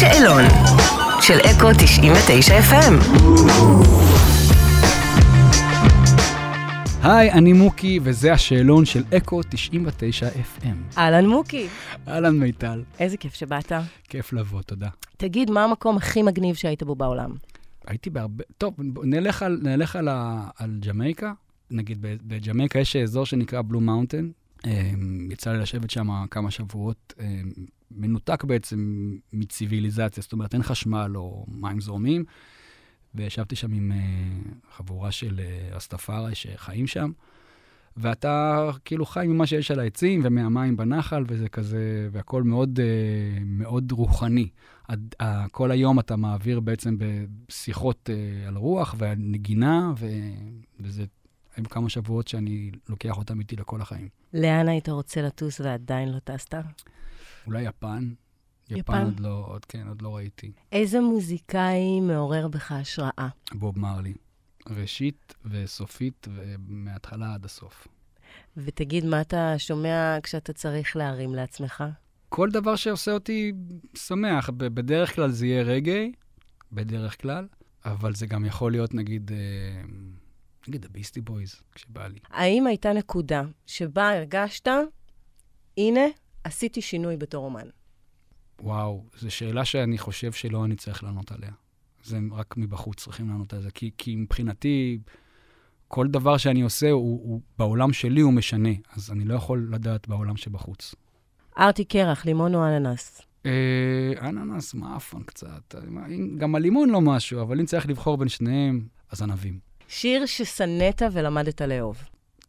השאלון של אקו 99 FM. היי, אני מוקי, וזה השאלון של אקו 99 FM. אהלן מוקי. אהלן מיטל, איזה כיף שבאת. כיף לבוא, תודה. תגיד, מה המקום הכי מגניב שהיית בו בעולם? הייתי בהרבה... טוב, נלך על, נלך על, ה, על ג'מייקה. נגיד, ב- בג'מייקה יש אזור שנקרא Blue Mountain. יצא לי לשבת שם כמה שבועות, אמ, מנותק בעצם מציוויליזציה, זאת אומרת, אין חשמל או מים זורמים. וישבתי שם עם אה, חבורה של אה, רסטפארי שחיים שם, ואתה כאילו חי ממה שיש על העצים ומהמים בנחל, וזה כזה, והכול מאוד, אה, מאוד רוחני. עד, אה, כל היום אתה מעביר בעצם בשיחות אה, על רוח ועל נגינה, ו, וזה, היו כמה שבועות שאני לוקח אותם איתי לכל החיים. לאן היית רוצה לטוס ועדיין לא טסת? אולי יפן. יפן, יפן? עוד לא, עוד כן, עוד לא ראיתי. איזה מוזיקאי מעורר בך השראה? בוב מרלי. ראשית וסופית, ומההתחלה עד הסוף. ותגיד, מה אתה שומע כשאתה צריך להרים לעצמך? כל דבר שעושה אותי שמח. בדרך כלל זה יהיה רגעי, בדרך כלל, אבל זה גם יכול להיות, נגיד, אה, נגיד הביסטי בויז, כשבא לי. האם הייתה נקודה שבה הרגשת, הנה, עשיתי שינוי בתור אומן? וואו, זו שאלה שאני חושב שלא אני צריך לענות עליה. זה רק מבחוץ צריכים לענות על זה. כי, כי מבחינתי, כל דבר שאני עושה, הוא, הוא בעולם שלי הוא משנה, אז אני לא יכול לדעת בעולם שבחוץ. ארטי קרח, לימון או אננס? אה, אננס מאפן קצת. גם הלימון לא משהו, אבל אם צריך לבחור בין שניהם, אז ענבים. שיר ששנאת ולמדת לאהוב.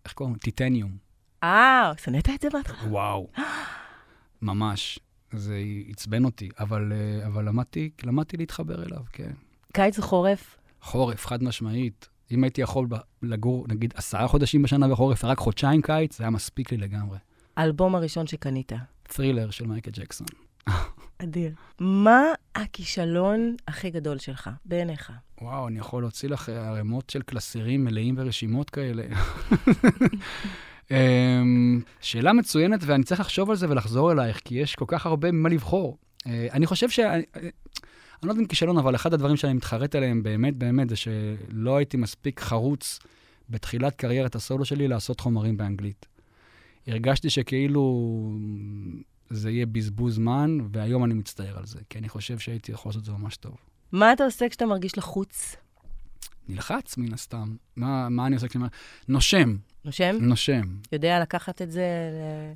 איך קוראים? טיטניום. אה, שנאת את זה בהתחלה? וואו. ממש. זה עצבן אותי, אבל, אה, אבל למדתי, למדתי להתחבר אליו, כן. קיץ או חורף? חורף, חד משמעית. אם הייתי יכול לגור, נגיד, עשרה חודשים בשנה בחורף, ורק חודשיים קיץ, זה היה מספיק לי לגמרי. האלבום הראשון שקנית. ת'רילר של מייקל ג'קסון. אדיר. מה הכישלון הכי גדול שלך, בעיניך? וואו, אני יכול להוציא לך ערימות של קלסרים מלאים ורשימות כאלה. אמ, שאלה מצוינת, ואני צריך לחשוב על זה ולחזור אלייך, כי יש כל כך הרבה ממה לבחור. אה, אני חושב ש... אני אני לא יודע אם כישלון, אבל אחד הדברים שאני מתחרט עליהם באמת באמת, זה שלא הייתי מספיק חרוץ בתחילת קריירת הסולו שלי לעשות חומרים באנגלית. הרגשתי שכאילו זה יהיה בזבוז זמן, והיום אני מצטער על זה, כי אני חושב שהייתי יכול לעשות את זה ממש טוב. מה אתה עושה כשאתה מרגיש לחוץ? נלחץ מן הסתם. מה, מה אני עושה כשאני אומר? נושם, נושם? נושם. יודע לקחת את זה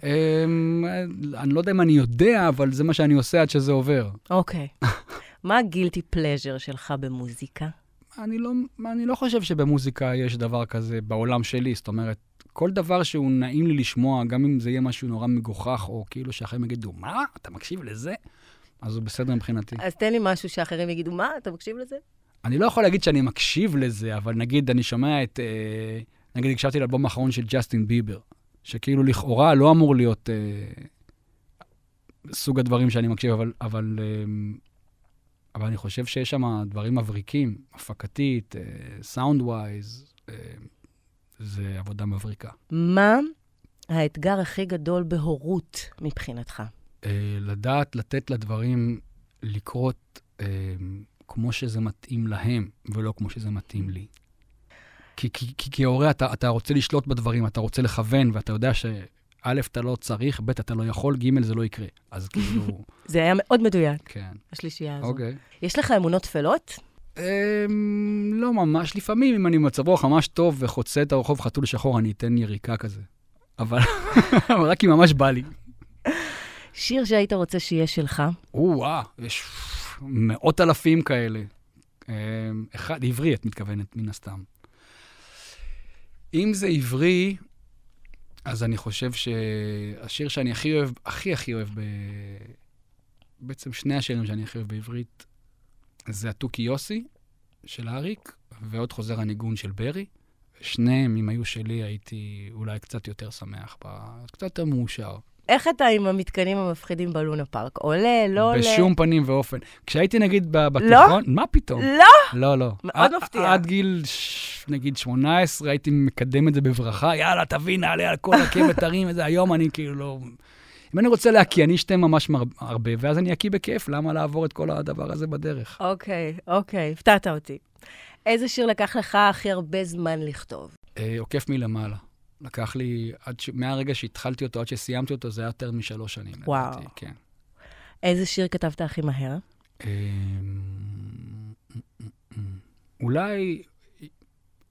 ל... אמ, אני לא יודע אם אני יודע, אבל זה מה שאני עושה עד שזה עובר. אוקיי. מה הגילטי פלז'ר שלך במוזיקה? אני לא, אני לא חושב שבמוזיקה יש דבר כזה בעולם שלי. זאת אומרת, כל דבר שהוא נעים לי לשמוע, גם אם זה יהיה משהו נורא מגוחך, או כאילו שאחרים יגידו, מה, אתה מקשיב לזה? אז הוא בסדר מבחינתי. אז תן לי משהו שאחרים יגידו, מה, אתה מקשיב לזה? אני לא יכול להגיד שאני מקשיב לזה, אבל נגיד, אני שומע את... אה, נגיד, הקשבתי לאלבום האחרון של ג'סטין ביבר, שכאילו לכאורה לא אמור להיות אה, סוג הדברים שאני מקשיב, אבל, אבל, אה, אבל אני חושב שיש שם דברים מבריקים, הפקתית, סאונד ווייז, אה, זה עבודה מבריקה. מה האתגר הכי גדול בהורות מבחינתך? אה, לדעת לתת לדברים לקרות אה, כמו שזה מתאים להם, ולא כמו שזה מתאים לי. כי, כי, כי כהורה אתה, אתה רוצה לשלוט בדברים, אתה רוצה לכוון, ואתה יודע שא', אתה לא צריך, ב', אתה לא יכול, ג', זה לא יקרה. אז כאילו, זה היה מאוד מדויק, כן. השלישייה הזו. אוקיי. יש לך אמונות טפלות? אמ, לא ממש, לפעמים אם אני במצב רוח ממש טוב וחוצה את הרחוב חתול שחור, אני אתן יריקה כזה. אבל, אבל רק אם ממש בא לי. שיר שהיית רוצה שיהיה שלך? או-אה, יש מאות אלפים כאלה. אמ, אחד, עברי את מתכוונת, מן הסתם. אם זה עברי, אז אני חושב שהשיר שאני הכי אוהב, הכי הכי אוהב, ב... בעצם שני השירים שאני הכי אוהב בעברית, זה התוכי יוסי של אריק, ועוד חוזר הניגון של ברי. שניהם, אם היו שלי, הייתי אולי קצת יותר שמח, קצת יותר מאושר. איך אתה עם המתקנים המפחידים בלונה פארק? עולה, לא עולה? בשום פנים ואופן. כשהייתי נגיד ב- בתיכון, מה פתאום? לא? לא, לא. מאוד מפתיע. עד גיל, ש- נגיד, 18, הייתי מקדם את זה בברכה, יאללה, תביא, נעלה על כל רכבת הרים וזה. היום אני כאילו לא... אם אני רוצה להקיא, אני אשתה ממש מר- הרבה, ואז אני אקיא בכיף, למה לעבור את כל הדבר הזה בדרך? אוקיי, אוקיי, הפתעת אותי. איזה שיר לקח לך הכי הרבה זמן לכתוב? אה, עוקף מלמעלה. לקח לי, עד ש... מהרגע שהתחלתי אותו עד שסיימתי אותו, זה היה יותר משלוש שנים. וואו. לדעתי, כן. איזה שיר כתבת הכי מהר? אמ, אולי,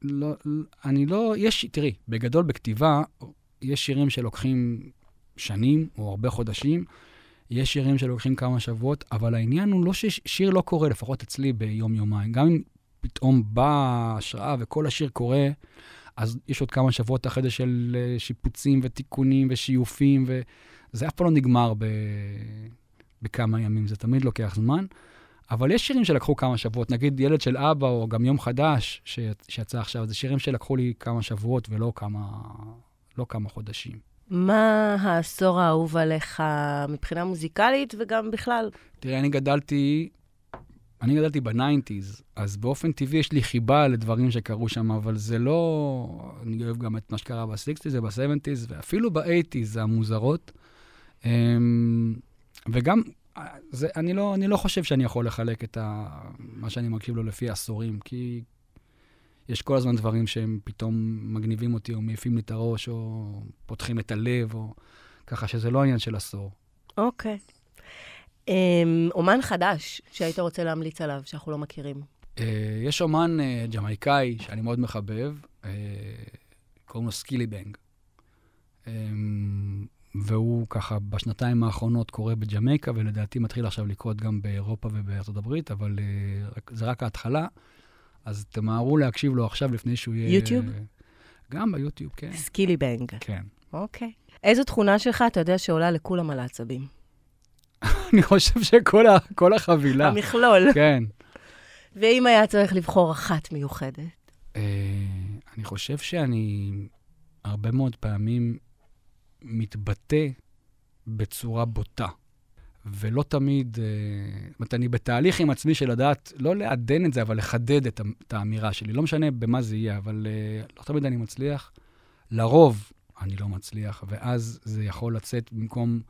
לא, אני לא, יש, תראי, בגדול בכתיבה, יש שירים שלוקחים שנים או הרבה חודשים, יש שירים שלוקחים כמה שבועות, אבל העניין הוא לא ששיר לא קורה, לפחות אצלי ביום-יומיים. גם אם פתאום באה השראה וכל השיר קורה, אז יש עוד כמה שבועות אחרי זה של אה, שיפוצים ותיקונים ושיופים, וזה אף פעם לא נגמר ב... בכמה ימים, זה תמיד לוקח זמן. אבל יש שירים שלקחו כמה שבועות, נגיד ילד של אבא, או גם יום חדש ש... שיצא עכשיו, זה שירים שלקחו לי כמה שבועות ולא כמה, לא כמה חודשים. מה העשור האהוב עליך מבחינה מוזיקלית וגם בכלל? תראה, אני גדלתי, אני גדלתי ב nineties, אז באופן טבעי יש לי חיבה לדברים שקרו שם, אבל זה לא... אני אוהב גם את מה שקרה ב sixties וב seventies, ואפילו ב eighties המוזרות. אמ, וגם, זה, אני, לא, אני לא חושב שאני יכול לחלק את ה, מה שאני מקשיב לו לפי עשורים, כי יש כל הזמן דברים שהם פתאום מגניבים אותי, או מעיפים לי את הראש, או פותחים את הלב, או ככה שזה לא עניין של עשור. אוקיי. אמ, אומן חדש שהיית רוצה להמליץ עליו, שאנחנו לא מכירים. אה, יש אומן אה, ג'מייקאי שאני מאוד מחבב, אה, קוראים לו Skillibeng. אה, והוא ככה בשנתיים האחרונות קורה בג'מייקה, ולדעתי מתחיל עכשיו לקרות גם באירופה ובארצות הברית, אבל זה רק ההתחלה. אז תמהרו להקשיב לו עכשיו לפני שהוא יהיה... יוטיוב? גם ביוטיוב, כן. סקילי בנג. כן. אוקיי. איזו תכונה שלך אתה יודע שעולה לכולם על העצבים? אני חושב שכל החבילה. המכלול. כן. ואם היה צריך לבחור אחת מיוחדת? אה, אני חושב שאני הרבה מאוד פעמים מתבטא בצורה בוטה, ולא תמיד, אה, זאת אומרת, אני בתהליך עם עצמי של לדעת, לא לעדן את זה, אבל לחדד את, את האמירה שלי. לא משנה במה זה יהיה, אבל אה, לא תמיד אני מצליח. לרוב אני לא מצליח, ואז זה יכול לצאת במקום,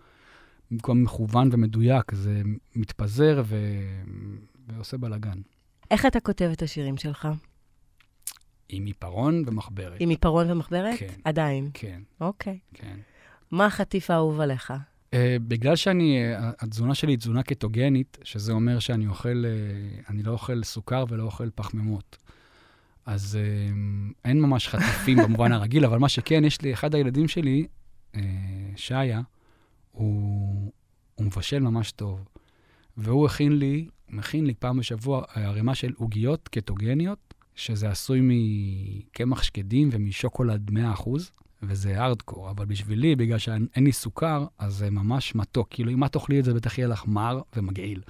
במקום מכוון ומדויק, זה מתפזר ו... ועושה בלאגן. איך אתה כותב את השירים שלך? עם עיפרון ומחברת. עם עיפרון ומחברת? כן. עדיין. כן, אוקיי. כן. מה החטיף האהוב עליך? Uh, בגלל שאני, uh, התזונה שלי היא תזונה קטוגנית, שזה אומר שאני אוכל, uh, אני לא אוכל סוכר ולא אוכל פחמימות. אז uh, אין ממש חטיפים במובן הרגיל, אבל מה שכן, יש לי, אחד הילדים שלי, uh, שעיה, הוא, הוא מבשל ממש טוב. והוא הכין לי, מכין לי פעם בשבוע אה, ערימה של עוגיות קטוגניות, שזה עשוי מקמח שקדים ומשוקולד 100%. וזה ארדקור, אבל בשבילי, בגלל שאין לי סוכר, אז זה ממש מתוק. כאילו, אם את תאכלי את זה, בטח יהיה לך מר ומגעיל.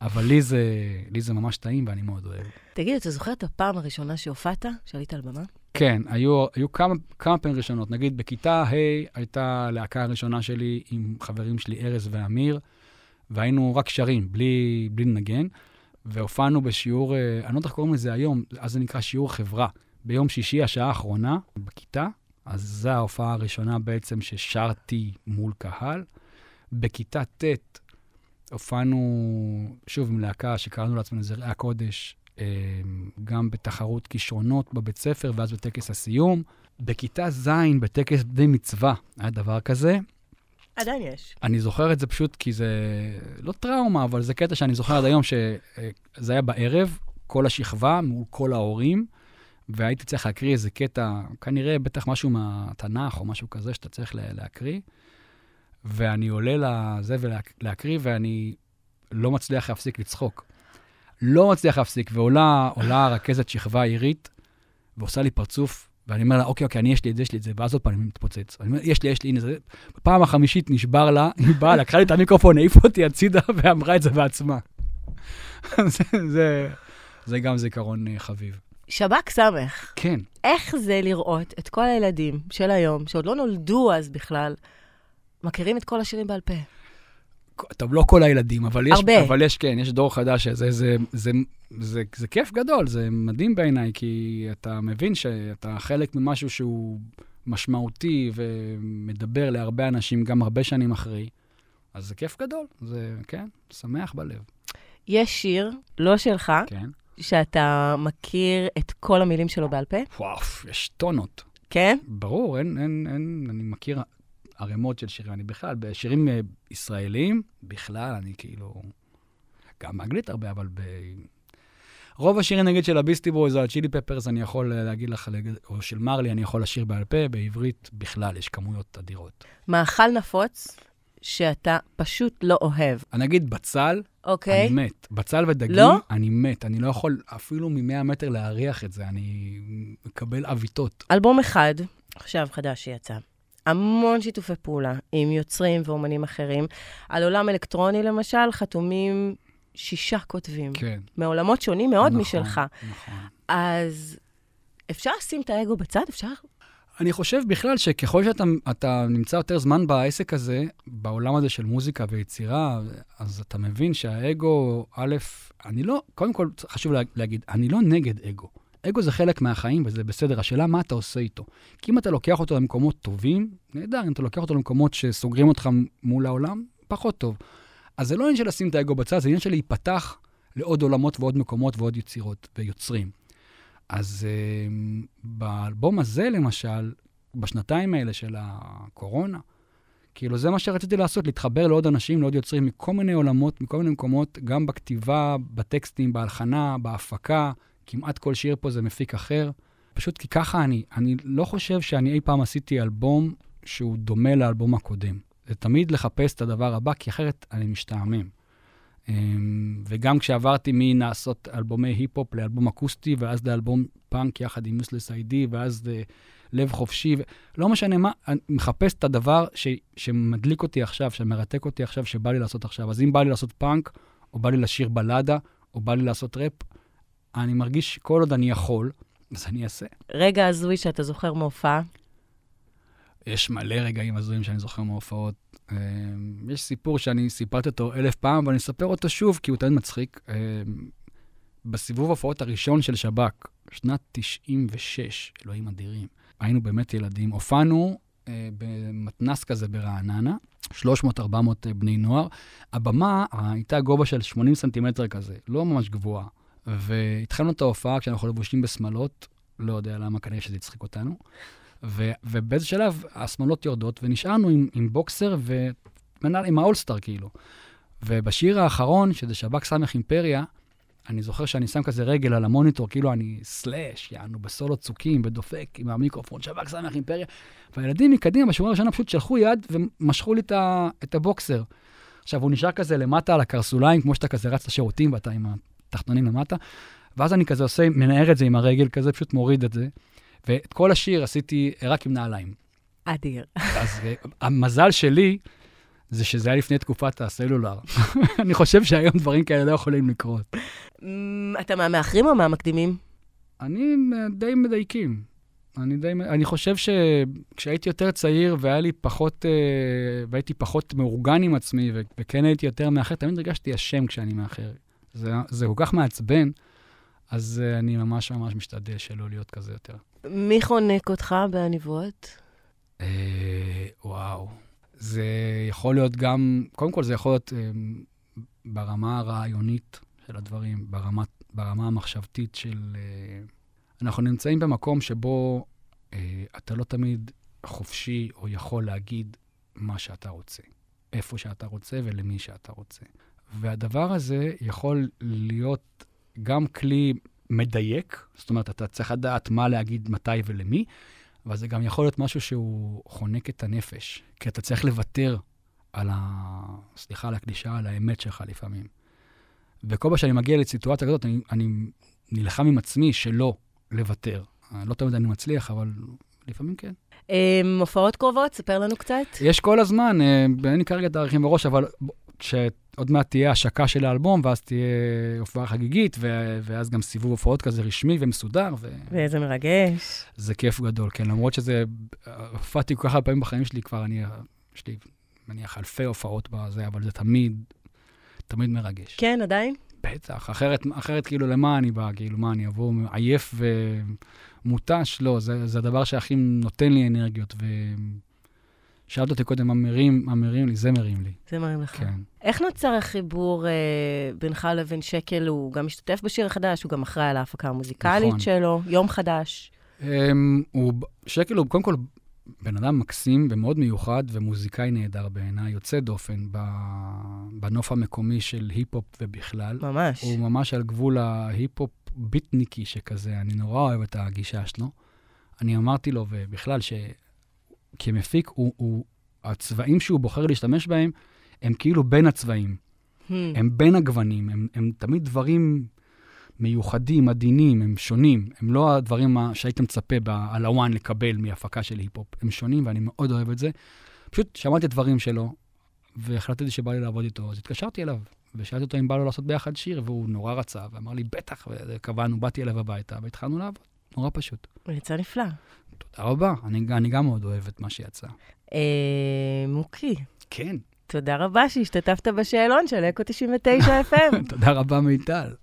אבל לי זה, לי זה ממש טעים ואני מאוד אוהב. תגיד, אתה זוכר את הפעם הראשונה שהופעת, שעלית על במה? כן, היו, היו כמה, כמה פעמים ראשונות. נגיד, בכיתה ה' הייתה הלהקה הראשונה שלי עם חברים שלי, ארז ואמיר, והיינו רק שרים, בלי, בלי לנגן, והופענו בשיעור, אה, אני לא יודע איך קוראים לזה היום, אז זה נקרא שיעור חברה. ביום שישי, השעה האחרונה, בכיתה, אז זו ההופעה הראשונה בעצם ששרתי מול קהל. בכיתה ט' הופענו, שוב, עם להקה שקראנו לעצמנו זרעי הקודש, גם בתחרות כישרונות בבית ספר, ואז בטקס הסיום. בכיתה ז', בטקס בני מצווה, היה דבר כזה. עדיין יש. אני זוכר את זה פשוט כי זה לא טראומה, אבל זה קטע שאני זוכר עד היום, שזה היה בערב, כל השכבה מול כל ההורים, והייתי צריך להקריא איזה קטע, כנראה בטח משהו מהתנ"ך או משהו כזה שאתה צריך לה- להקריא, ואני עולה לזה ולהקריא, ואני לא מצליח להפסיק לצחוק. לא מצליח להפסיק, ועולה עולה רכזת שכבה עירית, ועושה לי פרצוף, ואני אומר לה, אוקיי, אוקיי, אני יש לי את זה, יש לי את זה, ואז עוד פעם אני מתפוצץ. אני אומר, יש לי, יש לי, הנה זה. בפעם החמישית נשבר לה, היא באה, לקחה לי את המיקרופון, העיפה אותי הצידה, ואמרה את זה בעצמה. זה, זה, זה גם זיכרון אה, חביב. שב"כ סמך, כן, איך זה לראות את כל הילדים של היום, שעוד לא נולדו אז בכלל, מכירים את כל השירים בעל פה? טוב, לא כל הילדים, אבל יש, הרבה. אבל יש, כן, יש דור חדש, שזה, זה, זה, זה, זה, זה כיף גדול, זה מדהים בעיניי, כי אתה מבין שאתה חלק ממשהו שהוא משמעותי ומדבר להרבה אנשים גם הרבה שנים אחרי. אז זה כיף גדול, זה, כן, שמח בלב. יש שיר, לא שלך, כן. שאתה מכיר את כל המילים שלו בעל פה? וואו, יש טונות. כן? ברור, אין, אין, אין, אני מכיר ערימות של שירים. אני בכלל, בשירים אה, ישראלים, בכלל, אני כאילו... גם באנגלית הרבה, אבל ב... רוב השירים, נגיד, של הביסטי בויז או הצ'ילי פפרס, אני יכול אה, להגיד לך, או של מרלי, אני יכול לשיר בעל פה, בעברית בכלל יש כמויות אדירות. מאכל נפוץ שאתה פשוט לא אוהב. אני אגיד בצל, אוקיי? אני מת. בצל ודגים, לא? אני מת. אני לא יכול אפילו מ-100 מטר להריח את זה, אני מקבל עוויתות. אלבום אחד, עכשיו חדש שיצא. המון שיתופי פעולה עם יוצרים ואומנים אחרים. על עולם אלקטרוני, למשל, חתומים שישה כותבים. כן. מעולמות שונים מאוד נכון, משלך. נכון. אז אפשר לשים את האגו בצד? אפשר? אני חושב בכלל שככל שאתה אתה נמצא יותר זמן בעסק הזה, בעולם הזה של מוזיקה ויצירה, אז אתה מבין שהאגו, א', אני לא, קודם כל חשוב לה, להגיד, אני לא נגד אגו. אגו זה חלק מהחיים וזה בסדר, השאלה מה אתה עושה איתו. כי אם אתה לוקח אותו למקומות טובים, נהדר, אם אתה לוקח אותו למקומות שסוגרים אותך מול העולם, פחות טוב. אז זה לא עניין של לשים את האגו בצד, זה עניין של להיפתח לעוד עולמות ועוד מקומות ועוד יצירות ויוצרים. אז uh, באלבום הזה, למשל, בשנתיים האלה של הקורונה, כאילו זה מה שרציתי לעשות, להתחבר לעוד אנשים, לעוד יוצרים מכל מיני עולמות, מכל מיני מקומות, גם בכתיבה, בטקסטים, בהלחנה, בהפקה, כמעט כל שיר פה זה מפיק אחר. פשוט כי ככה אני. אני לא חושב שאני אי פעם עשיתי אלבום שהוא דומה לאלבום הקודם. זה תמיד לחפש את הדבר הבא, כי אחרת אני משתעמם. אמ, וגם כשעברתי מלעשות אלבומי היפ-הופ לאלבום אקוסטי, ואז לאלבום פאנק יחד עם Useless ID, ואז ללב חופשי, ו... לא משנה מה, אני מחפש את הדבר ש... שמדליק אותי עכשיו, שמרתק אותי עכשיו, שבא לי לעשות עכשיו. אז אם בא לי לעשות פאנק, או בא לי לשיר בלאדה, או בא לי לעשות ראפ, אני מרגיש כל עוד אני יכול, אז אני אעשה. רגע הזוי שאתה זוכר מהופעה? יש מלא רגעים הזויים שאני זוכר מהופעות. אמ, יש סיפור שאני סיפרתי אותו אלף פעם, ואני אספר אותו שוב, כי הוא תמיד מצחיק. אמ, בסיבוב ההופעות הראשון של שב"כ, שנת 96, אלוהים אדירים, היינו באמת ילדים. הופענו אה, במתנס כזה ברעננה, 300-400 אה, בני נוער. הבמה הייתה גובה של 80 סנטימטר כזה, לא ממש גבוהה. והתחלנו את ההופעה כשאנחנו לבושים בשמלות, לא יודע למה, כנראה שזה הצחיק אותנו. ו, ובאיזה שלב השמאלות יורדות, ונשארנו עם, עם בוקסר ומנהל עם האולסטאר, כאילו. ובשיר האחרון, שזה שב"כ סמך אימפריה, אני זוכר שאני שם כזה רגל על המוניטור, כאילו אני סלאש, יענו בסולו צוקים, ודופק עם המיקרופון, שב"כ סמך אימפריה. והילדים מקדימה, בשורה הראשונה, פשוט שלחו יד ומשכו לי את הבוקסר. עכשיו, הוא נשאר כזה למטה על הקרסוליים, כמו שאתה כזה רץ לשירותים ואתה עם התחתונים למטה, ואז אני כזה עושה, מנער את זה עם הרגל כזה, פשוט מוריד את זה. ואת כל השיר עשיתי רק עם נעליים. אדיר. אז המזל שלי זה שזה היה לפני תקופת הסלולר. אני חושב שהיום דברים כאלה לא יכולים לקרות. אתה מהמאחרים או מהמקדימים? אני די מדייקים. אני די, אני חושב שכשהייתי יותר צעיר והיה לי פחות, והייתי פחות מאורגן עם עצמי, וכן הייתי יותר מאחר, תמיד הרגשתי אשם כשאני מאחר. זה, זה כל כך מעצבן, אז אני ממש ממש משתדל שלא להיות כזה יותר. מי חונק אותך בעניבות? אה, וואו. זה יכול להיות גם, קודם כל זה יכול להיות אה, ברמה הרעיונית של הדברים, ברמה, ברמה המחשבתית של... אה, אנחנו נמצאים במקום שבו אה, אתה לא תמיד חופשי או יכול להגיד מה שאתה רוצה, איפה שאתה רוצה ולמי שאתה רוצה. והדבר הזה יכול להיות גם כלי מדייק, זאת אומרת, אתה צריך לדעת מה להגיד, מתי ולמי, אבל זה גם יכול להיות משהו שהוא חונק את הנפש, כי אתה צריך לוותר על ה... סליחה על הקלישה, על האמת שלך לפעמים. וכל פעם שאני מגיע לסיטואציה כזאת, אני, אני נלחם עם עצמי שלא לוותר. לא תמיד אני מצליח, אבל לפעמים כן. הופעות קרובות, ספר לנו קצת. יש כל הזמן, אה, אין לי כרגע תאריכים בראש, אבל כש... עוד מעט תהיה השקה של האלבום, ואז תהיה הופעה חגיגית, ו- ואז גם סיבוב הופעות כזה רשמי ומסודר. ו... ואיזה מרגש. זה כיף גדול, כן, למרות שזה, הופעתי כל כך הרבה פעמים בחיים שלי כבר, אני, יש לי, מניח, אלפי הופעות בזה, אבל זה תמיד, תמיד מרגש. כן, עדיין? בטח, אחרת, אחרת כאילו, למה אני בא? כאילו, מה, אני אבוא עייף ומותש? לא, זה, זה הדבר שהכי נותן לי אנרגיות, ו... שאלת אותי קודם, מה מרים, מה מרים לי? זה מרים לי. זה מרים לך. כן. איך נוצר החיבור אה, בינך לבין שקל? הוא גם משתתף בשיר החדש, הוא גם אחראי על ההפקה המוזיקלית נכון. שלו, יום חדש. אמ, הוא, שקל הוא קודם כל בן אדם מקסים ומאוד מיוחד ומוזיקאי נהדר בעיניי, יוצא דופן בנוף המקומי של היפ-הופ ובכלל. ממש. הוא ממש על גבול ההיפ-הופ ביטניקי שכזה, אני נורא אוהב את הגישה שלו. אני אמרתי לו, ובכלל, שכמפיק, הוא, הוא, הצבעים שהוא בוחר להשתמש בהם, הם כאילו בין הצבעים, Hmm. הם בין הגוונים, הם, הם תמיד דברים מיוחדים, עדינים, הם שונים. הם לא הדברים שהיית מצפה על ה one לקבל מהפקה של היפ-הופ. הם שונים ואני מאוד אוהב את זה. פשוט שמעתי את הדברים שלו, והחלטתי שבא לי לעבוד איתו, אז התקשרתי אליו, ושאלתי אותו אם בא לו לעשות ביחד שיר, והוא נורא רצה, ואמר לי, בטח, וקבענו, באתי אליו הביתה, והתחלנו לעבוד. נורא פשוט. הוא יצא נפלא. תודה רבה, אני, אני גם מאוד אוהב את מה שיצא. אה, מוקי, כן, תודה רבה שהשתתפת בשאלון של אקו 99 FM. תודה רבה מיטל.